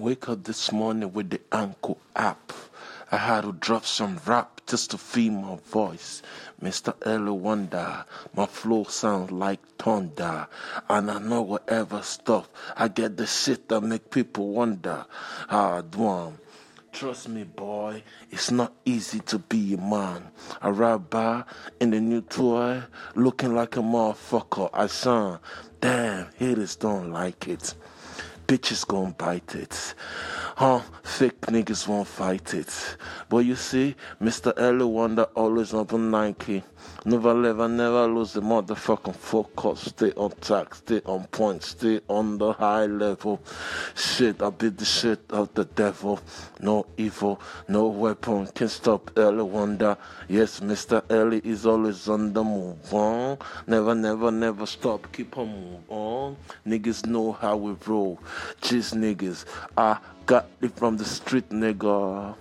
Wake up this morning with the ankle app. I had to drop some rap just to feed my voice. Mr. Elli Wonder, my flow sounds like thunder. And I know whatever stuff, I get the shit that make people wonder do 'em. Trust me, boy, it's not easy to be a man. I ride by in the new toy, looking like a motherfucker. I sound, damn, haters don't like it. Bitches gon' bite it. Huh? Fake niggas won't fight it. But you see, Mr. Elli Wonder always on Nike. Never ever, never lose the motherfucking focus. Stay on track, stay on point, stay on the high level. Shit, I beat the shit of the devil. No evil, no weapon can stop Elli Wonder. Yes, Mr. Elli is always on the move on. Never, never, never stop, keep on move on. Niggas know how we roll. Cheese niggas, I got it from the street, nigga.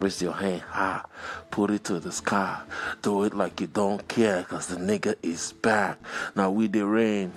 Raise your hand high, put it to the sky. Do it like you don't care, cause the nigga is back. Now we the rain.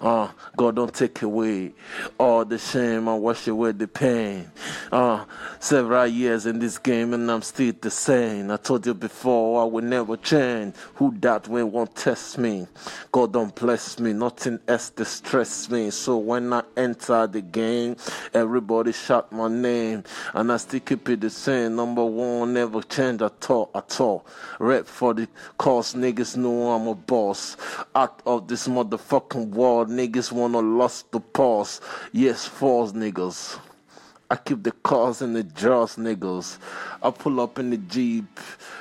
Uh, God don't take away all the shame and wash away the pain. Uh, several years in this game and I'm still the same. I told you before I will never change. Who that way won't test me? God don't bless me, nothing else distress me. So when I enter the game, everybody shout my name and I still keep it the same. Number one, never change at all, at all. Rep for the cause, niggas know I'm a boss. Out of this motherfucking world, niggas wanna lost the pause. Yes, false niggas. I keep the cars in the jaws, niggas. I pull up in the Jeep,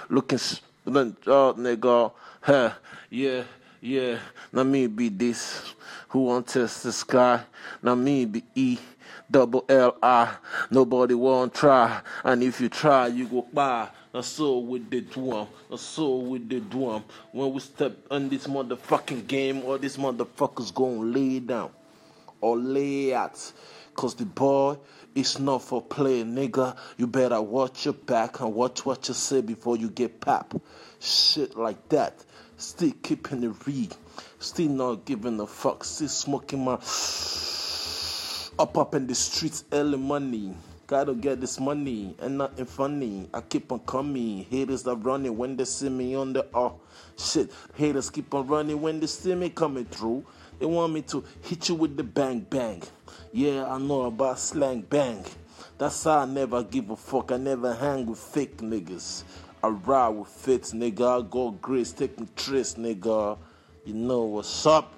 looking student out, oh, nigga. Huh, yeah, yeah. Now me be this. Who want test the sky? Now me be E. Double L I. Nobody won't try. And if you try, you go buy. That's so with the drum. That's so with the drum. When we step on this motherfucking game, all these motherfuckers gonna lay down or lay out. Cause the boy is not for play, nigga. You better watch your back and watch what you say before you get pap. Shit like that. Still keeping the read. Still not giving a fuck. Still smoking my up up in the streets early money. Gotta get this money and nothing funny. I keep on coming. Haters are running when they see me on the oh shit. Haters keep on running when they see me coming through. They want me to hit you with the bang bang. Yeah, I know about slang bang. That's how I never give a fuck. I never hang with fake niggas. I ride with fits, nigga. I go grace, take me trace, nigga. You know what's up?